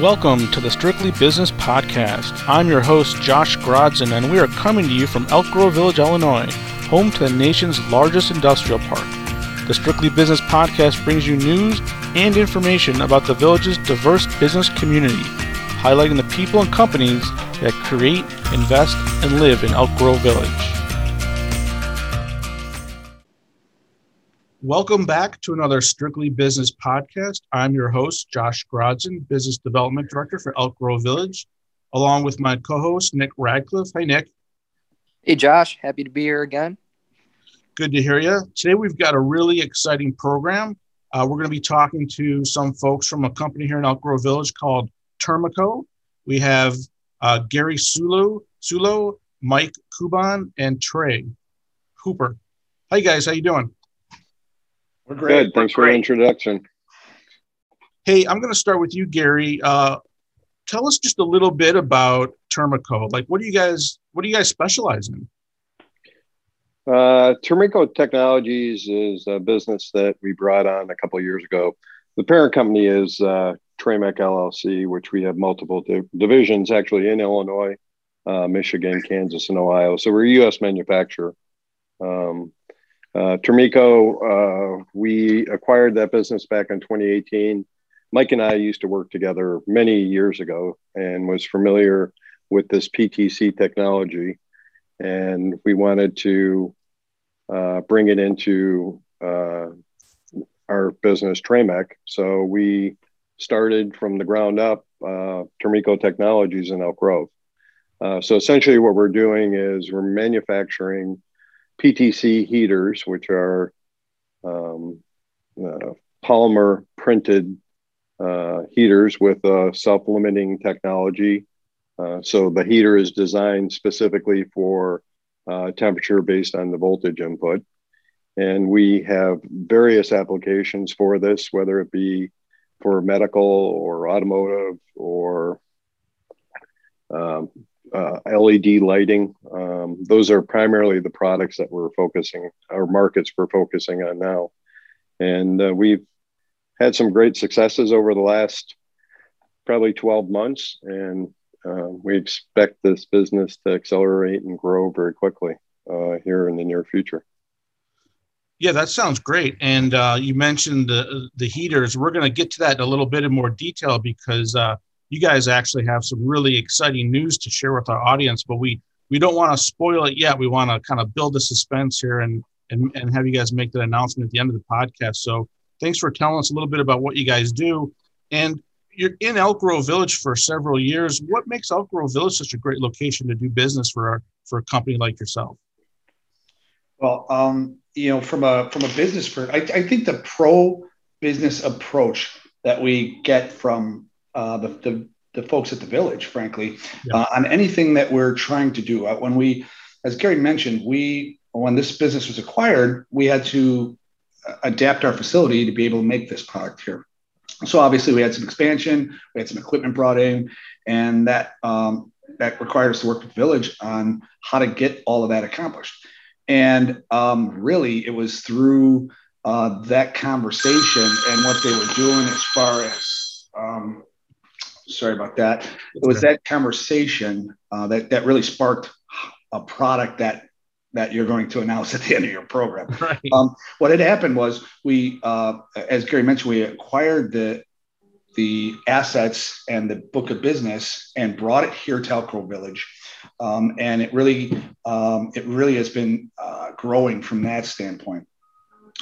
Welcome to the Strictly Business Podcast. I'm your host, Josh Grodzin, and we are coming to you from Elk Grove Village, Illinois, home to the nation's largest industrial park. The Strictly Business Podcast brings you news and information about the village's diverse business community, highlighting the people and companies that create, invest, and live in Elk Grove Village. Welcome back to another Strictly Business podcast. I'm your host, Josh Grodzin, Business Development Director for Elk Grove Village, along with my co host, Nick Radcliffe. Hey, Nick. Hey, Josh. Happy to be here again. Good to hear you. Today, we've got a really exciting program. Uh, we're going to be talking to some folks from a company here in Elk Grove Village called Termico. We have uh, Gary Sulo, Sulo, Mike Kuban, and Trey Hooper. Hi, guys. How you doing? We're great. Good. Thanks We're for great. the introduction. Hey, I'm going to start with you, Gary. Uh, tell us just a little bit about Termico. Like, what do you guys what do you guys specialize in? Uh, Termico Technologies is a business that we brought on a couple years ago. The parent company is uh, Tramec LLC, which we have multiple di- divisions actually in Illinois, uh, Michigan, Kansas, and Ohio. So we're a U.S. manufacturer. Um, uh, Termico, uh, we acquired that business back in 2018. Mike and I used to work together many years ago and was familiar with this PTC technology. And we wanted to uh, bring it into uh, our business, Tramec. So we started from the ground up uh, Termico Technologies in Elk Grove. Uh, so essentially, what we're doing is we're manufacturing PTC heaters, which are um, uh, polymer printed uh, heaters with a self limiting technology. Uh, so the heater is designed specifically for uh, temperature based on the voltage input. And we have various applications for this, whether it be for medical or automotive or um, uh, LED lighting. Um, those are primarily the products that we're focusing, our markets we're focusing on now. And uh, we've had some great successes over the last probably 12 months. And uh, we expect this business to accelerate and grow very quickly uh, here in the near future. Yeah, that sounds great. And uh, you mentioned the the heaters. We're going to get to that in a little bit in more detail because uh, you guys actually have some really exciting news to share with our audience, but we we don't want to spoil it yet. We want to kind of build the suspense here and and and have you guys make that announcement at the end of the podcast. So thanks for telling us a little bit about what you guys do. And you're in Elk Grove Village for several years. What makes Elk Grove Village such a great location to do business for our, for a company like yourself? Well, um, you know, from a from a business for I, I think the pro business approach that we get from uh, the, the, the folks at the village, frankly, yeah. uh, on anything that we're trying to do. Uh, when we, as Gary mentioned, we when this business was acquired, we had to uh, adapt our facility to be able to make this product here. So obviously, we had some expansion, we had some equipment brought in, and that um, that required us to work with Village on how to get all of that accomplished. And um, really, it was through uh, that conversation and what they were doing as far as sorry about that. It was that conversation uh, that that really sparked a product that that you're going to announce at the end of your program. Right. Um, what had happened was we, uh, as Gary mentioned, we acquired the the assets and the book of business and brought it here to Elk Grove Village, um, and it really um, it really has been uh, growing from that standpoint.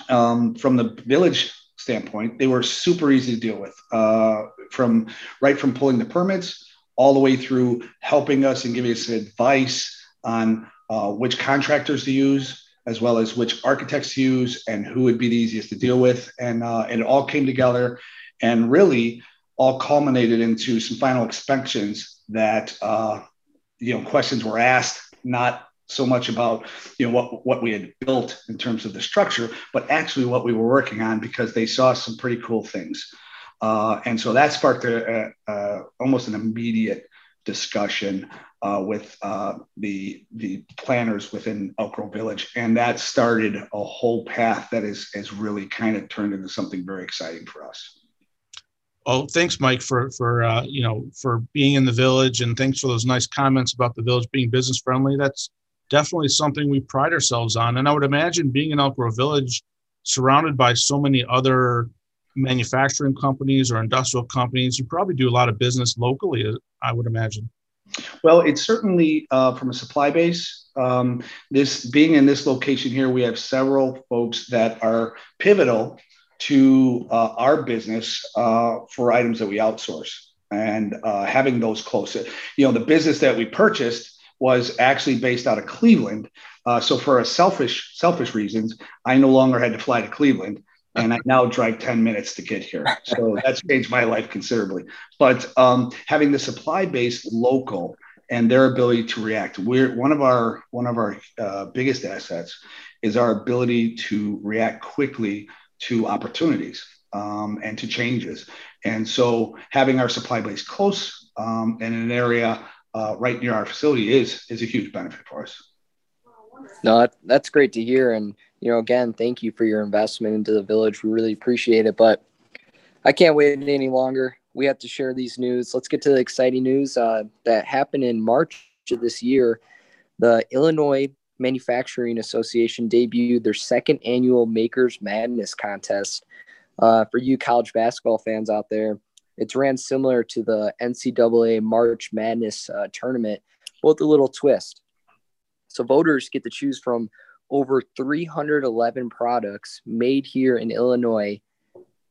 Um, from the village standpoint, they were super easy to deal with. Uh, from right from pulling the permits all the way through helping us and giving us advice on uh, which contractors to use, as well as which architects to use and who would be the easiest to deal with. And, uh, it all came together and really all culminated into some final inspections that, uh, you know, questions were asked, not so much about you know what what we had built in terms of the structure, but actually what we were working on because they saw some pretty cool things. Uh, and so that sparked a, a, a, almost an immediate discussion uh, with uh, the the planners within Elk Grove Village, and that started a whole path that is has really kind of turned into something very exciting for us. Oh, thanks, Mike, for for uh, you know for being in the village, and thanks for those nice comments about the village being business friendly. That's definitely something we pride ourselves on. And I would imagine being in Elk Grove Village, surrounded by so many other manufacturing companies or industrial companies, you probably do a lot of business locally. I would imagine. Well, it's certainly uh, from a supply base. Um, this being in this location here, we have several folks that are pivotal to uh, our business uh, for items that we outsource and uh, having those close. You know, the business that we purchased was actually based out of Cleveland. Uh, so for a selfish selfish reasons, I no longer had to fly to Cleveland and I now drive 10 minutes to get here. So that's changed my life considerably. But um, having the supply base local and their ability to react, we're one of our one of our uh, biggest assets is our ability to react quickly to opportunities um, and to changes. And so having our supply base close um, in an area uh, right near our facility is is a huge benefit for us. No, that's great to hear. And you know, again, thank you for your investment into the village. We really appreciate it. But I can't wait any longer. We have to share these news. Let's get to the exciting news uh, that happened in March of this year. The Illinois Manufacturing Association debuted their second annual Makers Madness contest. Uh, for you college basketball fans out there, it's ran similar to the NCAA March Madness uh, tournament, with a little twist. So voters get to choose from over 311 products made here in Illinois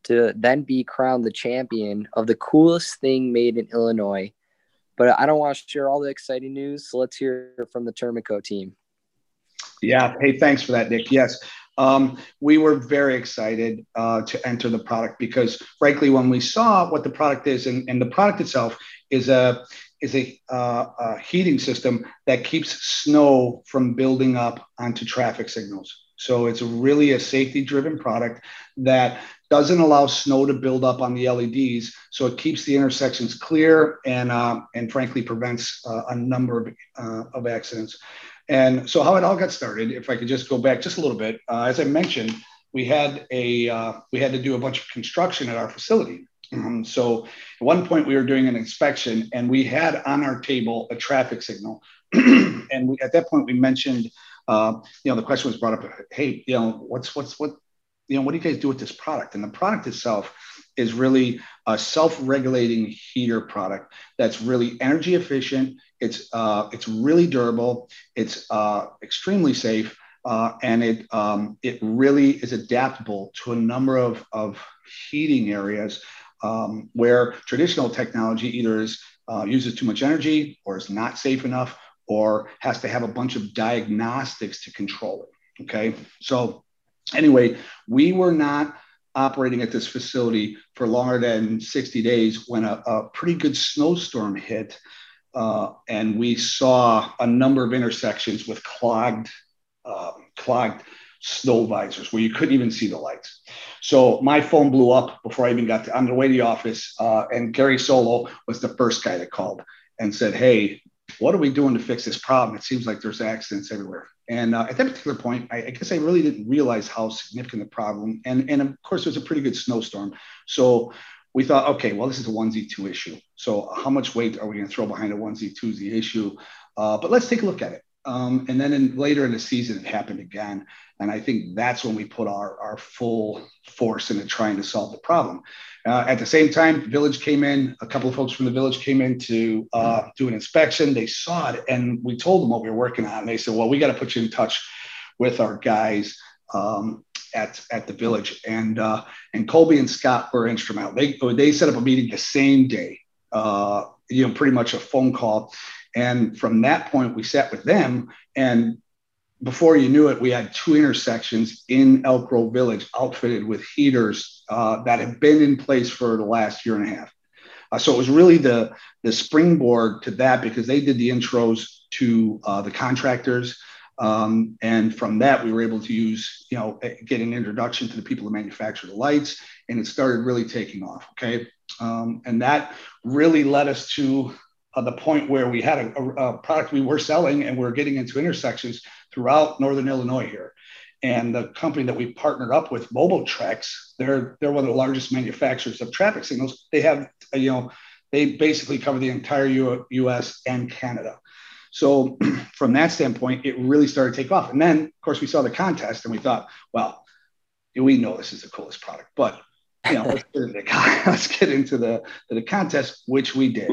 to then be crowned the champion of the coolest thing made in Illinois. But I don't want to share all the exciting news, so let's hear from the Termico team. Yeah. Hey, thanks for that, Nick. Yes. Um, we were very excited uh, to enter the product because, frankly, when we saw what the product is, and, and the product itself is a is a, uh, a heating system that keeps snow from building up onto traffic signals. So it's really a safety driven product that doesn't allow snow to build up on the LEDs. So it keeps the intersections clear and, uh, and frankly prevents uh, a number of, uh, of accidents. And so how it all got started, if I could just go back just a little bit, uh, as I mentioned, we had a uh, we had to do a bunch of construction at our facility. Um, so at one point we were doing an inspection and we had on our table a traffic signal. and we, at that point we mentioned, uh, you know, the question was brought up, hey, you know, what's, what's, what, you know, what do you guys do with this product? And the product itself is really a self-regulating heater product that's really energy efficient. It's, uh, it's really durable. It's uh, extremely safe. Uh, and it um, it really is adaptable to a number of, of heating areas um, where traditional technology either is uh, uses too much energy or is not safe enough or has to have a bunch of diagnostics to control it. Okay. So, anyway, we were not operating at this facility for longer than 60 days when a, a pretty good snowstorm hit. Uh, and we saw a number of intersections with clogged, uh, clogged snow visors where you couldn't even see the lights. So my phone blew up before I even got to, on the way to the office. Uh, and Gary Solo was the first guy that called and said, Hey, what are we doing to fix this problem? It seems like there's accidents everywhere. And uh, at that particular point, I, I, guess I really didn't realize how significant the problem. And, and of course, it was a pretty good snowstorm. So we thought, okay, well, this is a 1Z2 issue. So how much weight are we going to throw behind a 1Z2 is the issue? Uh, but let's take a look at it. Um, and then in, later in the season, it happened again. And I think that's when we put our, our full force into trying to solve the problem. Uh, at the same time, village came in, a couple of folks from the village came in to uh, do an inspection. They saw it and we told them what we were working on. And they said, well, we got to put you in touch with our guys um, at, at the village. And, uh, and Colby and Scott were instrumental. They, they set up a meeting the same day, uh, you know, pretty much a phone call and from that point, we sat with them. And before you knew it, we had two intersections in Elk Grove Village outfitted with heaters uh, that have been in place for the last year and a half. Uh, so it was really the, the springboard to that because they did the intros to uh, the contractors. Um, and from that, we were able to use, you know, get an introduction to the people who manufacture the lights, and it started really taking off. Okay. Um, and that really led us to uh, the point where we had a, a, product we were selling and we are getting into intersections throughout northern Illinois here. And the company that we partnered up with, Mobotrex, they're they're one of the largest manufacturers of traffic signals. They have you know they basically cover the entire U- U.S. and Canada. So from that standpoint, it really started to take off. And then, of course, we saw the contest and we thought, well, we know this is the coolest product, but you know, let's, get the, let's get into the, the contest, which we did.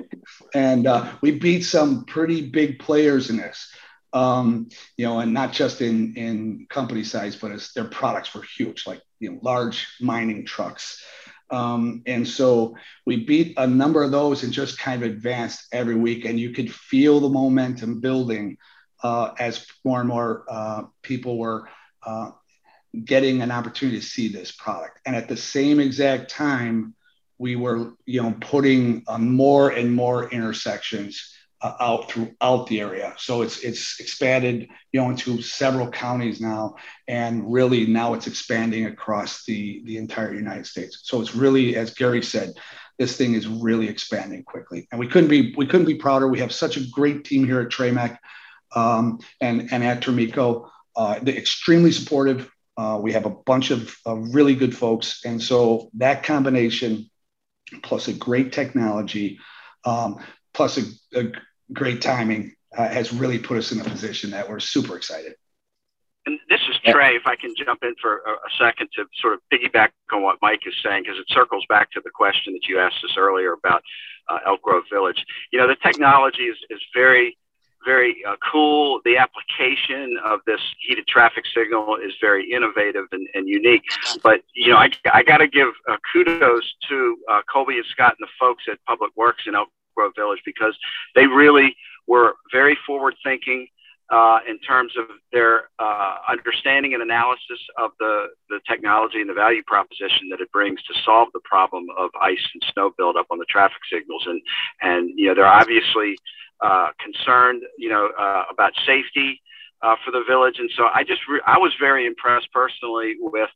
And uh, we beat some pretty big players in this, um, you know, and not just in, in company size, but as their products were huge, like, you know, large mining trucks. Um, and so we beat a number of those and just kind of advanced every week. And you could feel the momentum building uh, as more and more uh, people were uh, getting an opportunity to see this product. And at the same exact time, we were, you know, putting more and more intersections uh, out throughout the area. So it's it's expanded, you know, into several counties now, and really now it's expanding across the the entire United States. So it's really, as Gary said, this thing is really expanding quickly, and we couldn't be we couldn't be prouder. We have such a great team here at Tramec um, and and at Termico. Uh, extremely supportive. Uh, we have a bunch of, of really good folks, and so that combination, plus a great technology, um, plus a, a, great timing uh, has really put us in a position that we're super excited. And this is Trey. If I can jump in for a, a second to sort of piggyback on what Mike is saying, because it circles back to the question that you asked us earlier about uh, Elk Grove Village. You know, the technology is, is very, very uh, cool. The application of this heated traffic signal is very innovative and, and unique. But, you know, I, I got to give uh, kudos to uh, Colby and Scott and the folks at Public Works in Elk Grove Village because they really were very forward thinking uh, in terms of their uh, understanding and analysis of the, the technology and the value proposition that it brings to solve the problem of ice and snow buildup on the traffic signals. And, and you know, they're obviously uh, concerned, you know, uh, about safety uh, for the village. And so I just, re- I was very impressed personally with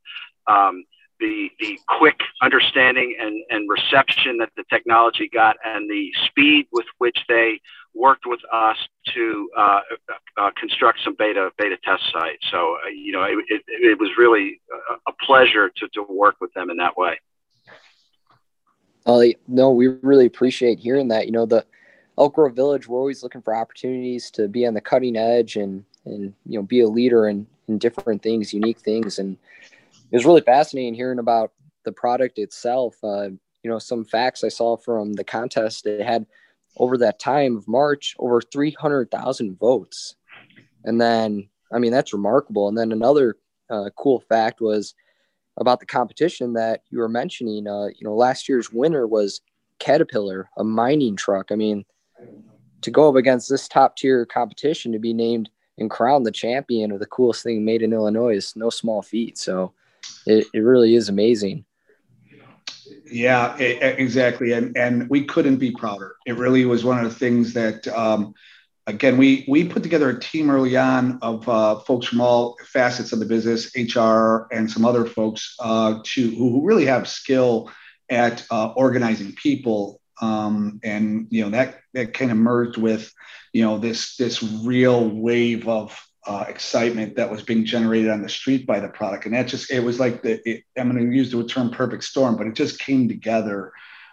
um, the the quick understanding and, and reception that the technology got and the speed with which they worked with us to uh, uh, construct some beta beta test sites. So uh, you know it, it, it, was really a pleasure to, to work with them in that way. Uh, no, we really appreciate hearing that. You know the Elk Grove Village, we're always looking for opportunities to be on the cutting edge and and you know be a leader in in different things, unique things, and it was really fascinating hearing about the product itself. Uh, you know, some facts I saw from the contest, it had over that time of March over 300,000 votes. And then, I mean, that's remarkable. And then another uh, cool fact was about the competition that you were mentioning. Uh, you know, last year's winner was Caterpillar, a mining truck. I mean, to go up against this top tier competition to be named and crowned the champion of the coolest thing made in Illinois is no small feat. So, it, it really is amazing. Yeah, exactly. And, and we couldn't be prouder. It really was one of the things that, um, again, we, we put together a team early on of uh, folks from all facets of the business, HR, and some other folks uh, to who really have skill at uh, organizing people. Um, and you know that that kind of merged with you know this this real wave of uh, excitement that was being generated on the street by the product. And that just, it was like the, it, I'm going to use the term perfect storm, but it just came together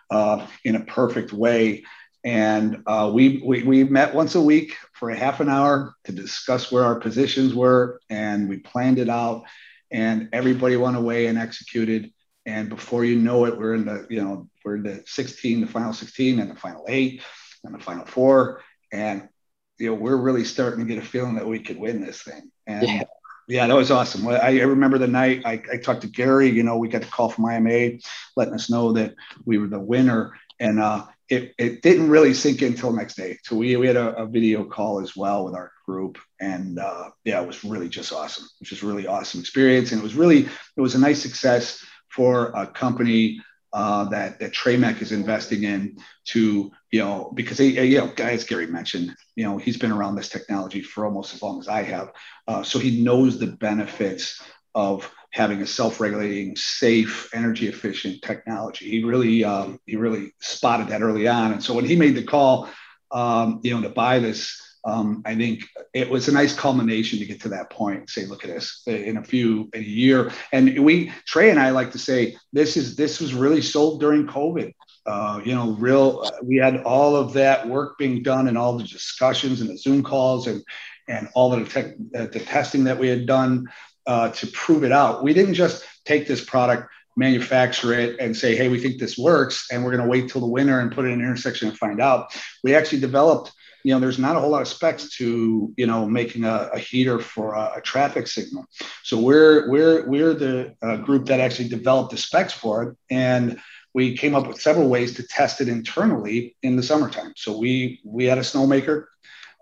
uh, in a perfect way. And uh, we, we, we met once a week for a half an hour to discuss where our positions were. And we planned it out and everybody went away and executed. And before you know it, we're in the, you know, we're the 16, the final 16 and the final eight and the final four. And you know, we're really starting to get a feeling that we could win this thing. And yeah, yeah that was awesome. I, I remember the night I, I, talked to Gary, you know, we got the call from IMA letting us know that we were the winner. And uh, it, it didn't really sink in until next day. So we, we had a, a video call as well with our group. And uh, yeah, it was really just awesome. It was just really awesome experience. And it was really, it was a nice success for a company uh, that that Tramec is investing in to you know because he, you know as Gary mentioned you know he's been around this technology for almost as long as I have. Uh, so he knows the benefits of having a self-regulating safe energy efficient technology. He really um, he really spotted that early on. And so when he made the call um, you know to buy this um, I think it was a nice culmination to get to that point. Say, look at this in a few in a year, and we Trey and I like to say this is this was really sold during COVID. Uh, you know, real we had all of that work being done and all the discussions and the Zoom calls and and all the tech, uh, the testing that we had done uh, to prove it out. We didn't just take this product manufacture it and say, hey, we think this works, and we're going to wait till the winter and put it in an intersection and find out. We actually developed, you know, there's not a whole lot of specs to, you know, making a, a heater for a, a, traffic signal. So we're we're we're the uh, group that actually developed the specs for it, and we came up with several ways to test it internally in the summertime. So we we had a snowmaker.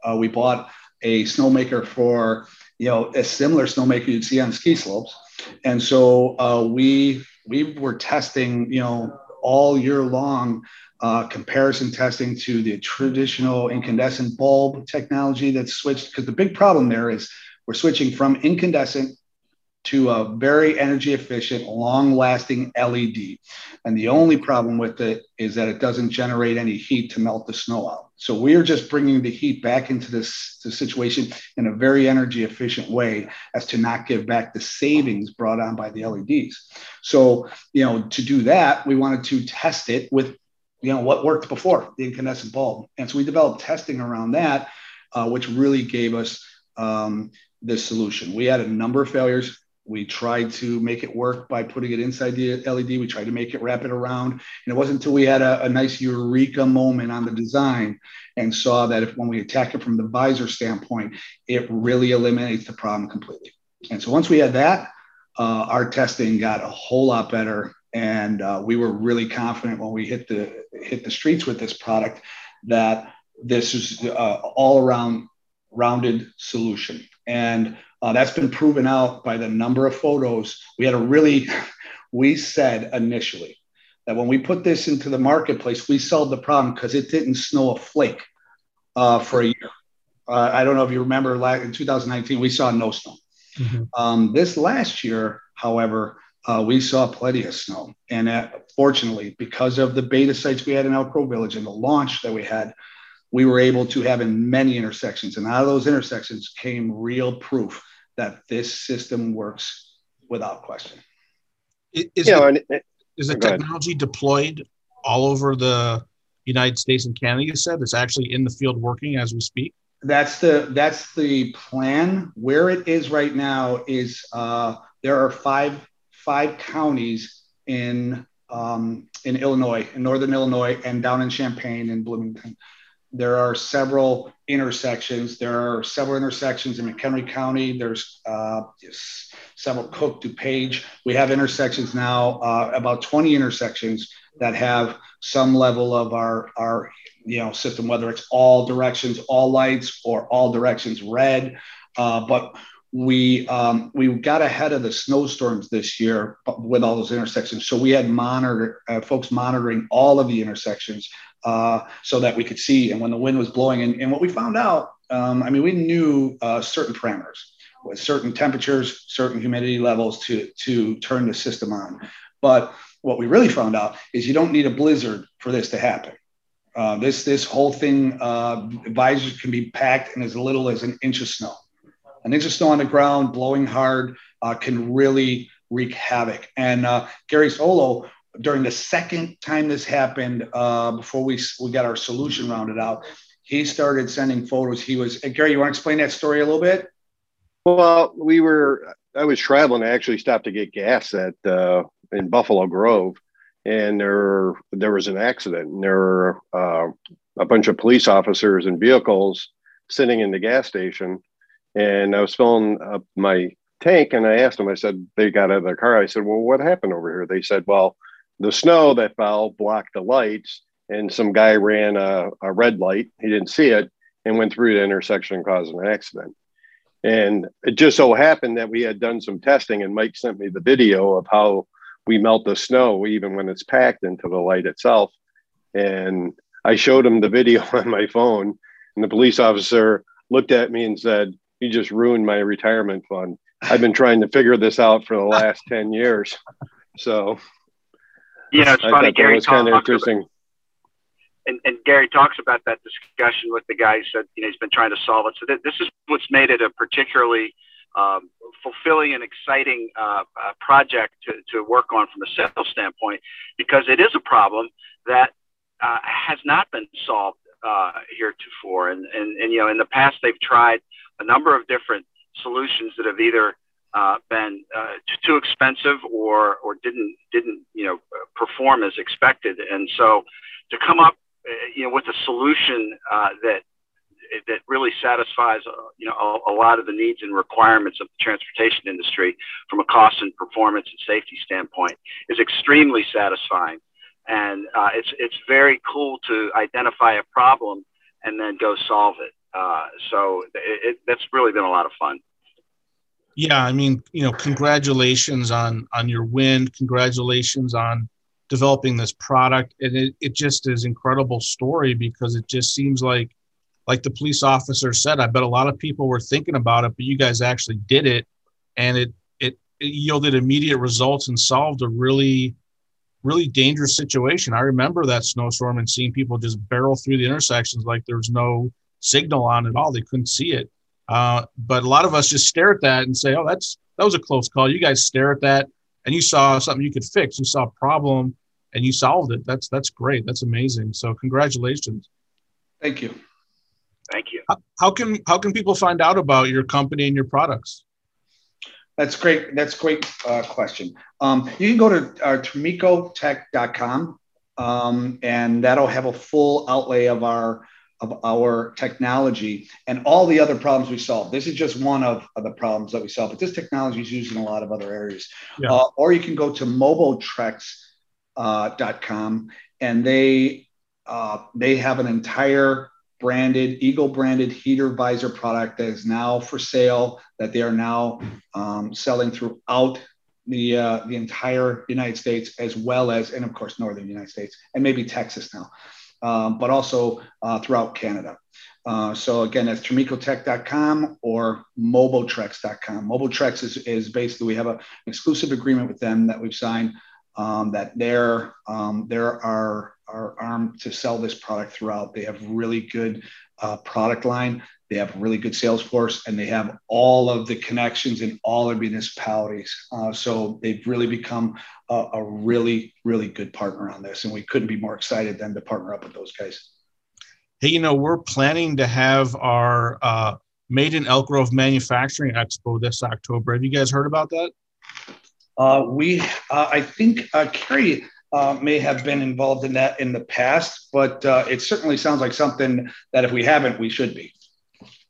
Uh, we bought a snowmaker for you know a similar snowmaker you'd see on ski slopes, and so uh, we we were testing, you know, all year long uh, comparison testing to the traditional incandescent bulb technology that's switched. Because the big problem there is we're switching from incandescent to a very energy efficient, long lasting LED. And the only problem with it is that it doesn't generate any heat to melt the snow out. So we're just bringing the heat back into this, this situation in a very energy efficient way as to not give back the savings brought on by the LEDs. So, you know, to do that, we wanted to test it with, you know, what worked before the incandescent bulb. And so we developed testing around that, uh, which really gave us um, this solution. We had a number of failures we tried to make it work by putting it inside the LED. We tried to make it wrap it around. And it wasn't until we had a, a nice eureka moment on the design and saw that if when we attack it from the visor standpoint, it really eliminates the problem completely. And so once we had that, uh, our testing got a whole lot better. And uh, we were really confident when we hit the hit the streets with this product that this is uh, all around rounded solution. And uh, that's been proven out by the number of photos. We had a really, we said initially that when we put this into the marketplace, we solved the problem because it didn't snow a flake uh, for a year. Uh, I don't know if you remember in 2019, we saw no snow. Mm-hmm. Um, this last year, however, uh, we saw plenty of snow. And uh, fortunately, because of the beta sites we had in Elk Grove Village and the launch that we had, we were able to have in many intersections. And out of those intersections came real proof that this system works without question. Is, is, you know, the, is the technology ahead. deployed all over the United States and Canada? You said it's actually in the field working as we speak. That's the that's the plan. Where it is right now is uh, there are five five counties in um, in Illinois, in northern Illinois, and down in Champaign and Bloomington there are several intersections. There are several intersections in McHenry County. There's uh, several Cook, DuPage. We have intersections now, uh, about 20 intersections that have some level of our, our you know, system, whether it's all directions, all lights, or all directions red. Uh, but we um, we got ahead of the snowstorms this year with all those intersections. So we had monitor uh, folks monitoring all of the intersections uh, so that we could see. And when the wind was blowing, and, and what we found out, um, I mean, we knew uh, certain parameters with certain temperatures, certain humidity levels to, to turn the system on. But what we really found out is you don't need a blizzard for this to happen. Uh, this this whole thing, uh, visors can be packed in as little as an inch of snow. An inch of snow on the ground, blowing hard, uh, can really wreak havoc. And uh, Gary Solo during the second time this happened, uh, before we we got our solution rounded out, he started sending photos. He was Gary. You want to explain that story a little bit? Well, we were. I was traveling. I actually stopped to get gas at uh, in Buffalo Grove, and there there was an accident. And there were uh, a bunch of police officers and vehicles sitting in the gas station, and I was filling up my tank. And I asked them. I said they got out of their car. I said, "Well, what happened over here?" They said, "Well." The snow that fell blocked the lights, and some guy ran a, a red light. He didn't see it and went through the intersection and caused an accident. And it just so happened that we had done some testing, and Mike sent me the video of how we melt the snow even when it's packed into the light itself. And I showed him the video on my phone, and the police officer looked at me and said, You just ruined my retirement fund. I've been trying to figure this out for the last 10 years. So yeah, it's I funny. Gary was kind of interesting. and, and Gary talks about that discussion with the guy who said, you know, he's been trying to solve it. So th- this is what's made it a particularly um, fulfilling and exciting uh, uh, project to, to work on from a sales standpoint because it is a problem that uh, has not been solved uh, heretofore. And, and, and, you know, in the past, they've tried a number of different solutions that have either uh, been uh, too expensive or, or didn't, didn't, you know, perform as expected. And so to come up, uh, you know, with a solution uh, that that really satisfies uh, you know a, a, lot of the needs and requirements of the transportation industry from a cost and performance and safety standpoint is extremely satisfying. And it's it's very cool to identify a problem and then go solve it. So it, it, that's really been a lot of fun yeah i mean you know congratulations on on your win congratulations on developing this product and it, it just is incredible story because it just seems like like the police officer said, I bet a lot of people were thinking about it, but you guys actually did it, and it it, it yielded immediate results and solved a really really dangerous situation. I remember that snowstorm and seeing people just barrel through the intersections like there was no signal on at all; they couldn't see it. Uh, but a lot of us just stare at that and say, "Oh, that's that was a close call." You guys stare at that, and you saw something you could fix. You saw a problem, and you solved it. That's that's great. That's amazing. So congratulations. Thank you. Thank you. How, can how can people find out about your company and your products? That's great. That's great uh, question. Um, you can go to uh, termicotech.com um, and that'll have a full outlay of our of our technology and all the other problems we solve. This is just one of, of the problems that we solve, but this technology is used in a lot of other areas. Yeah. Uh, or you can go to mobotrex.com uh, and they uh, they have an entire branded, Eagle branded heater visor product that is now for sale, that they are now um, selling throughout the, uh, the entire United States, as well as, and of course, Northern United States, and maybe Texas now, um, but also uh, throughout Canada. Uh, so again, that's termicotech.com or mobotrex.com. Mobotrex is, is basically, we have a, an exclusive agreement with them that we've signed um, that they're, um, they're our are armed to sell this product throughout. They have really good uh, product line. They have a really good sales force, and they have all of the connections in all their municipalities. Uh, so they've really become a, a, really, really good partner on this, and we couldn't be more excited than to partner up with those guys. Hey, you know, we're planning to have our uh, Made in Elk Grove Manufacturing Expo this October. Have you guys heard about that? Uh, we, uh, I think, uh, Carrie uh, may have been involved in that in the past, but uh, it certainly sounds like something that if we haven't, we should be.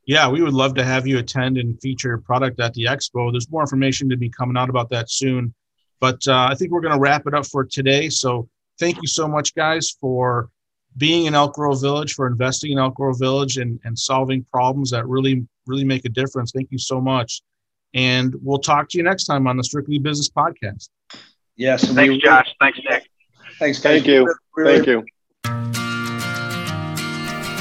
Yeah, we would love to have you attend and feature your product at the expo. There's more information to be coming out about that soon. But uh, I think we're going to wrap it up for today. So thank you so much, guys, for being in Elk Grove Village, for investing in Elk Grove Village and, and solving problems that really, really make a difference. Thank you so much. And we'll talk to you next time on the Strictly Business Podcast. Yes. Thanks, we, Josh. Thanks, Nick. Thanks. guys. Thank you. Thank you.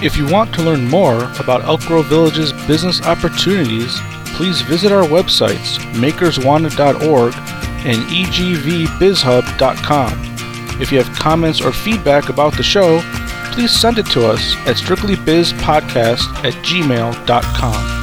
If you want to learn more about Elk Grove Village's business opportunities, please visit our websites, makerswanted.org and egvbizhub.com. If you have comments or feedback about the show, please send it to us at strictlybizpodcast at gmail.com.